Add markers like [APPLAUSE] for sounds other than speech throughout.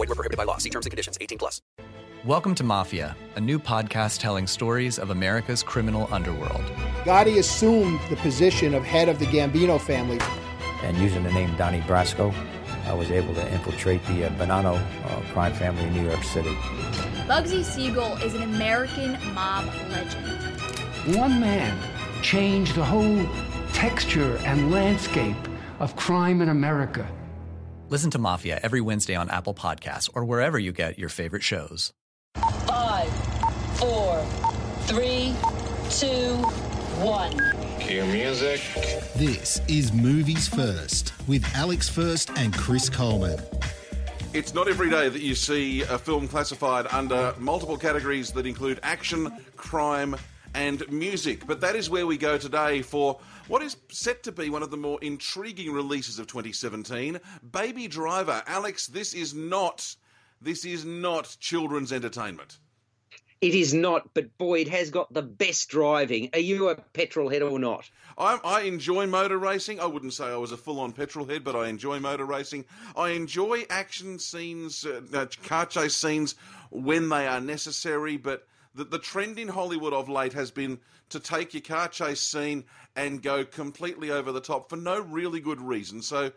Void were prohibited by law. See terms and conditions. 18 plus. Welcome to Mafia, a new podcast telling stories of America's criminal underworld. Gotti assumed the position of head of the Gambino family. And using the name Donnie Brasco, I was able to infiltrate the uh, Bonanno uh, crime family in New York City. Bugsy Siegel is an American mob legend. One man changed the whole texture and landscape of crime in America. Listen to Mafia every Wednesday on Apple Podcasts or wherever you get your favorite shows. Five, four, three, two, one. Cue music. This is Movies First with Alex First and Chris Coleman. It's not every day that you see a film classified under multiple categories that include action, crime, and music. But that is where we go today for what is set to be one of the more intriguing releases of 2017 Baby Driver. Alex, this is not. This is not children's entertainment. It is not, but boy, it has got the best driving. Are you a petrol head or not? I, I enjoy motor racing. I wouldn't say I was a full-on petrol head, but I enjoy motor racing. I enjoy action scenes, uh, car chase scenes when they are necessary. But the, the trend in Hollywood of late has been to take your car chase scene and go completely over the top for no really good reason. So,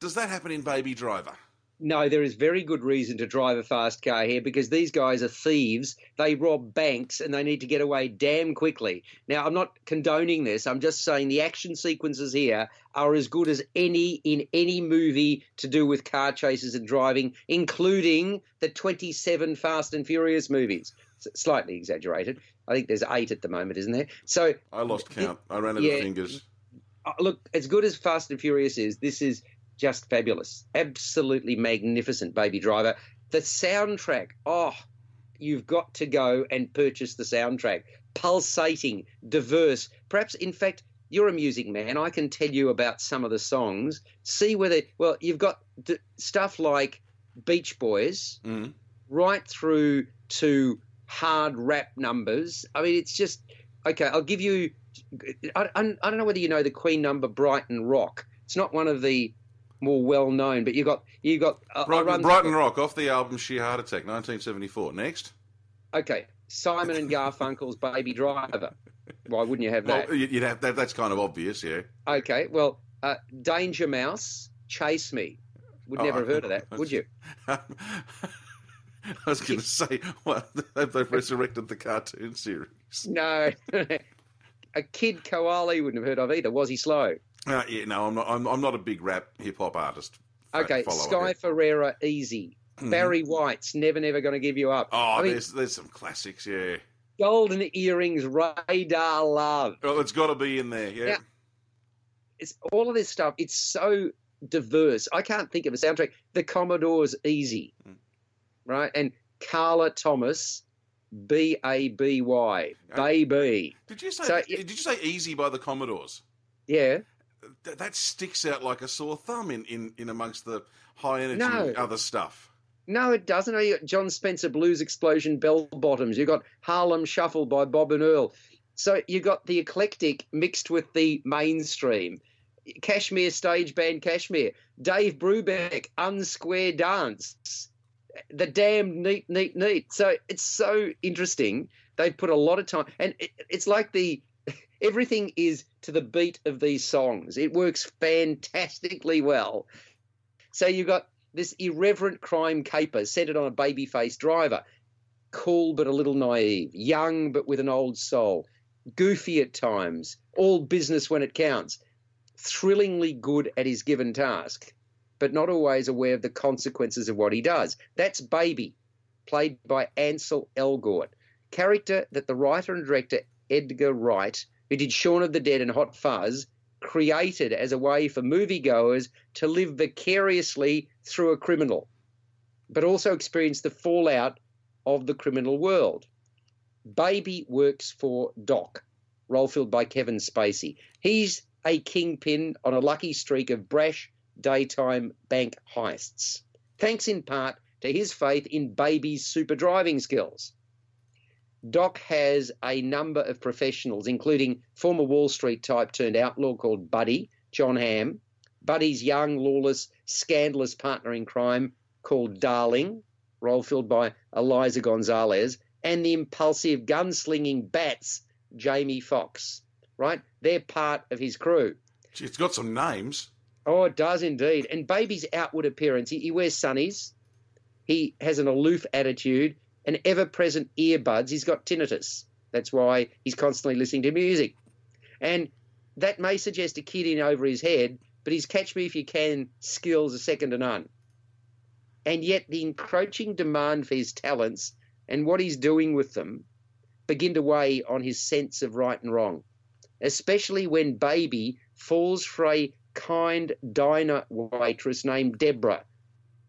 does that happen in Baby Driver? No, there is very good reason to drive a fast car here because these guys are thieves. They rob banks and they need to get away damn quickly. Now, I'm not condoning this. I'm just saying the action sequences here are as good as any in any movie to do with car chases and driving, including the 27 Fast and Furious movies. Slightly exaggerated. I think there's eight at the moment, isn't there? So I lost count. I ran out yeah, of fingers. Look, as good as Fast and Furious is, this is just fabulous. Absolutely magnificent, Baby Driver. The soundtrack, oh, you've got to go and purchase the soundtrack. Pulsating, diverse. Perhaps, in fact, you're a music man. I can tell you about some of the songs. See whether, well, you've got stuff like Beach Boys mm. right through to hard rap numbers. I mean, it's just, okay, I'll give you, I, I, I don't know whether you know the Queen number Brighton Rock. It's not one of the more well known. But you got you got uh, Brighton, Brighton Rock off the album Sheer Heart Attack, 1974. Next. Okay, Simon and Garfunkel's Baby Driver. Why wouldn't you have that? Well, you'd have that. That's kind of obvious, yeah. Okay, well, uh, Danger Mouse, Chase Me. Would oh, never have heard of that, [LAUGHS] would you? [LAUGHS] [LAUGHS] I was going to say, well, [LAUGHS] they've resurrected the cartoon series. No, [LAUGHS] a kid koala wouldn't have heard of either. Was he slow? Uh, yeah, no, I'm not. I'm, I'm not a big rap hip hop artist. Okay, Sky Ferreira, easy. Mm-hmm. Barry White's never, never going to give you up. Oh, I mean, there's there's some classics, yeah. Golden earrings, radar love. Well, it's got to be in there, yeah. Now, it's all of this stuff. It's so diverse. I can't think of a soundtrack. The Commodore's easy, mm. Right? And Carla Thomas, B A B Y, baby. Did you say? So, did you say easy by the Commodores? Yeah th- that sticks out like a sore thumb in, in, in amongst the high energy no. other stuff. No, it doesn't. Oh, you got Jon Spencer Blues Explosion Bell Bottoms. You got Harlem Shuffle by Bob and Earl. So you got the eclectic mixed with the mainstream. Kashmere stage band Kashmere. Dave Brubeck Unsquare Dance. The damn neat, neat, neat. So it's so interesting. They've put a lot of time, and it, it's like the [LAUGHS] everything is to the beat of these songs. It works fantastically well. So you've got this irreverent crime caper centered on a baby-faced driver, cool but a little naive, young but with an old soul, goofy at times, all business when it counts, thrillingly good at his given task, but not always aware of the consequences of what he does. That's Baby, played by Ansel Elgort, character that the writer and director Edgar Wright, who did Shaun of the Dead and Hot Fuzz, created as a way for moviegoers to live vicariously through a criminal, but also experience the fallout of the criminal world. Baby works for Doc, role filled by Kevin Spacey. He's a kingpin on a lucky streak of brash daytime bank heists, thanks in part to his faith in Baby's super driving skills. Doc has a number of professionals, including former Wall Street type turned outlaw called Buddy, Jon Hamm, Buddy's young, lawless, scandalous partner in crime called Darling, role filled by Eliza Gonzalez, and the impulsive gunslinging Bats, Jamie Foxx. Right? They're part of his crew. It's got some names. Oh, it does indeed. And Baby's outward appearance, he, he wears sunnies, he has an aloof attitude, and ever present earbuds. He's got tinnitus. That's why he's constantly listening to music. And that may suggest a kid in over his head, but his catch me if you can skills are second to none. And yet the encroaching demand for his talents and what he's doing with them begin to weigh on his sense of right and wrong, especially when Baby falls for a kind diner waitress named Deborah,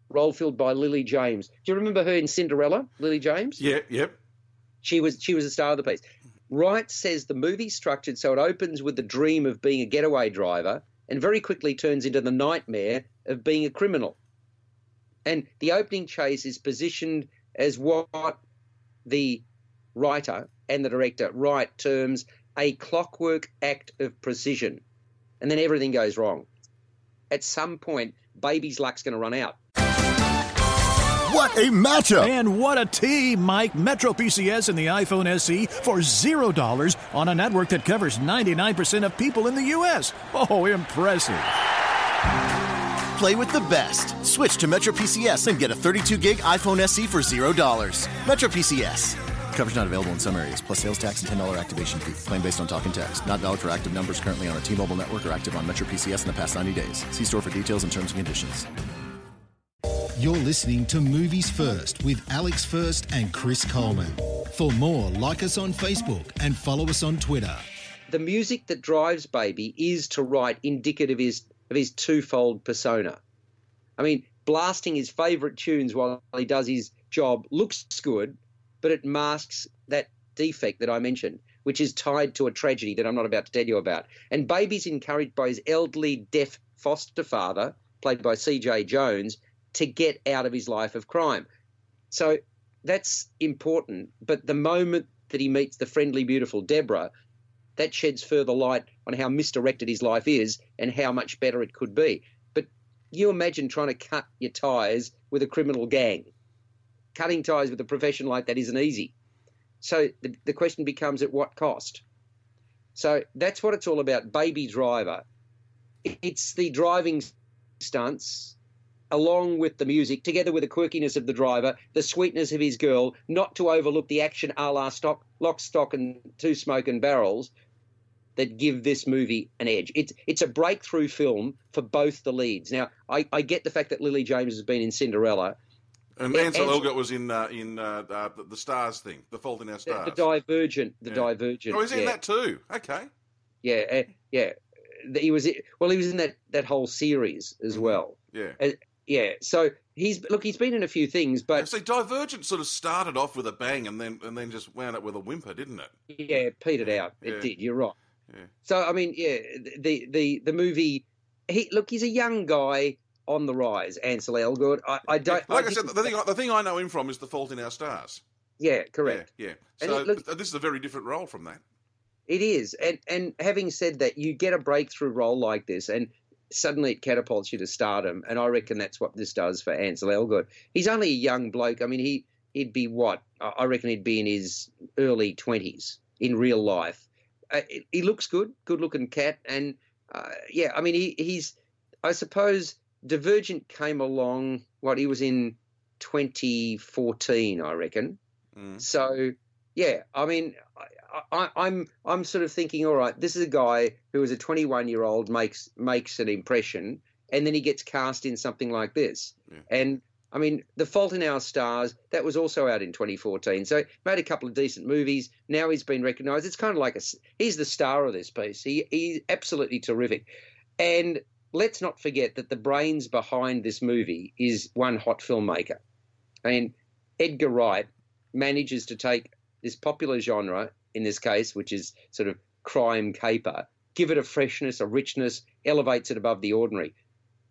role filled by Lily James. Do you remember her in Cinderella, Lily James? Yeah, yep. She was she was a star of the piece. Wright says the movie's structured so it opens with the dream of being a getaway driver and very quickly turns into the nightmare of being a criminal. And the opening chase is positioned as what the writer and the director Wright terms a clockwork act of precision. And then everything goes wrong. At some point, baby's luck's going to run out. What a matchup! And what a team, Mike. Metro PCS and the iPhone SE for $0 on a network that covers 99% of people in the U.S. Oh, impressive. Play with the best. Switch to Metro PCS and get a 32 gig iPhone SE for $0. Metro PCS. Coverage not available in some areas, plus sales tax and $10 activation fee. Claim based on talk and text. Not valid for active numbers currently on a T Mobile network or active on Metro PCS in the past 90 days. See store for details and terms and conditions. You're listening to Movies First with Alex First and Chris Coleman. For more, like us on Facebook and follow us on Twitter. The music that drives Baby is to write indicative of his, of his twofold persona. I mean, blasting his favourite tunes while he does his job looks good, but it masks that defect that I mentioned, which is tied to a tragedy that I'm not about to tell you about. And Baby's encouraged by his elderly, deaf foster father, played by C.J. Jones, to get out of his life of crime. So that's important. But the moment that he meets the friendly, beautiful Deborah, that sheds further light on how misdirected his life is and how much better it could be. But you imagine trying to cut your ties with a criminal gang. Cutting ties with a profession like that isn't easy. So the, the question becomes at what cost? So that's what it's all about. Baby Driver. It's the driving stunts along with the music, together with the quirkiness of the driver, the sweetness of his girl, not to overlook the action a la stock, lock, stock, and two smoke and barrels that give this movie an edge. It's it's a breakthrough film for both the leads. Now, I, I get the fact that Lily James has been in Cinderella. And Ansel Elgort was in uh, in uh, uh, the, the Stars thing, The Fault in Our Stars. The, the Divergent, the Yeah. Divergent. Oh, he's in yeah. that too. Okay. Yeah, uh, yeah. He was well. He was in that that whole series as Mm-hmm. well. Yeah. Uh, yeah. So he's look. He's been in a few things, but see, Divergent sort of started off with a bang and then and then just wound up with a whimper, didn't it? yeah, petered out. It Yeah. did. You're right. Yeah. So I mean, yeah, the the the movie. He look. He's a young guy on the rise. Ansel Elgort. I, I don't. Like I, said, the thing the thing I know him from is The Fault in Our Stars. Yeah, correct. Yeah. yeah. So look- this is a very different role from that. It is, and and having said that, you get a breakthrough role like this, and suddenly it catapults you to stardom, and I reckon that's what this does for Ansel Elgort. He's only a young bloke. I mean, he he'd be what I I reckon he'd be in his early twenties in real life. Uh, he- he looks good, good looking cat, and uh, yeah, I mean, he, he's I suppose Divergent came along what he was in 2014, I reckon. Mm. So yeah, I mean, I, I, I'm I'm sort of thinking, all right, this is a guy who is a 21 year old makes makes an impression, and then he gets cast in something like this, and. I mean, The Fault in Our Stars, that was also out in 2014. So made a couple of decent movies. Now he's been recognised. It's kind of like a, he's the star of this piece. He, he's absolutely terrific. And let's not forget that the brains behind this movie is one hot filmmaker. I mean, Edgar Wright manages to take this popular genre, in this case, which is sort of crime caper, give it a freshness, a richness, elevates it above the ordinary.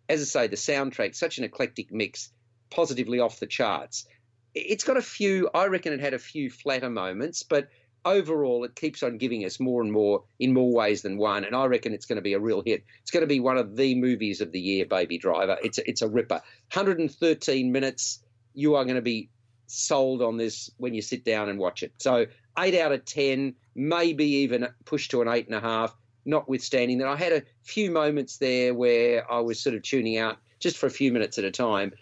As I say, the soundtrack, such an eclectic mix, positively off the charts. It's got a few, I reckon it had a few flatter moments, but overall it keeps on giving us more and more in more ways than one. And I reckon it's going to be a real hit. It's going to be one of the movies of the year, Baby Driver. It's a, it's a ripper. 113 minutes. You are going to be sold on this when you sit down and watch it. So eight out of 10, maybe even pushed to an eight and a half, notwithstanding that I had a few moments there where I was sort of tuning out just for a few minutes at a time.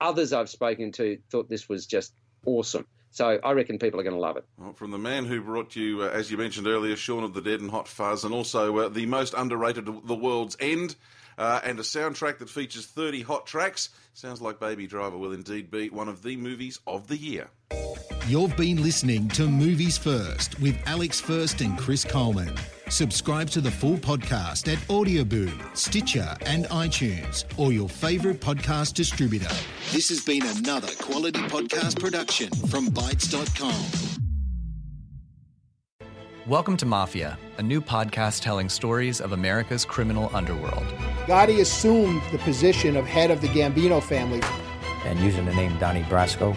Others I've spoken to thought this was just awesome. So I reckon people are going to love it. Well, from the man who brought you, uh, as you mentioned earlier, Shaun of the Dead and Hot Fuzz, and also uh, the most underrated of The World's End, uh, and a soundtrack that features 30 hot tracks. Sounds like Baby Driver will indeed be one of the movies of the year. You've been listening to Movies First with Alex First and Chris Coleman. Subscribe to the full podcast at Audioboom, Stitcher, and iTunes, or your favourite podcast distributor. This has been another quality podcast production from Bytes.com. Welcome to Mafia, a new podcast telling stories of America's criminal underworld. Gotti assumed the position of head of the Gambino family. And using the name Donnie Brasco,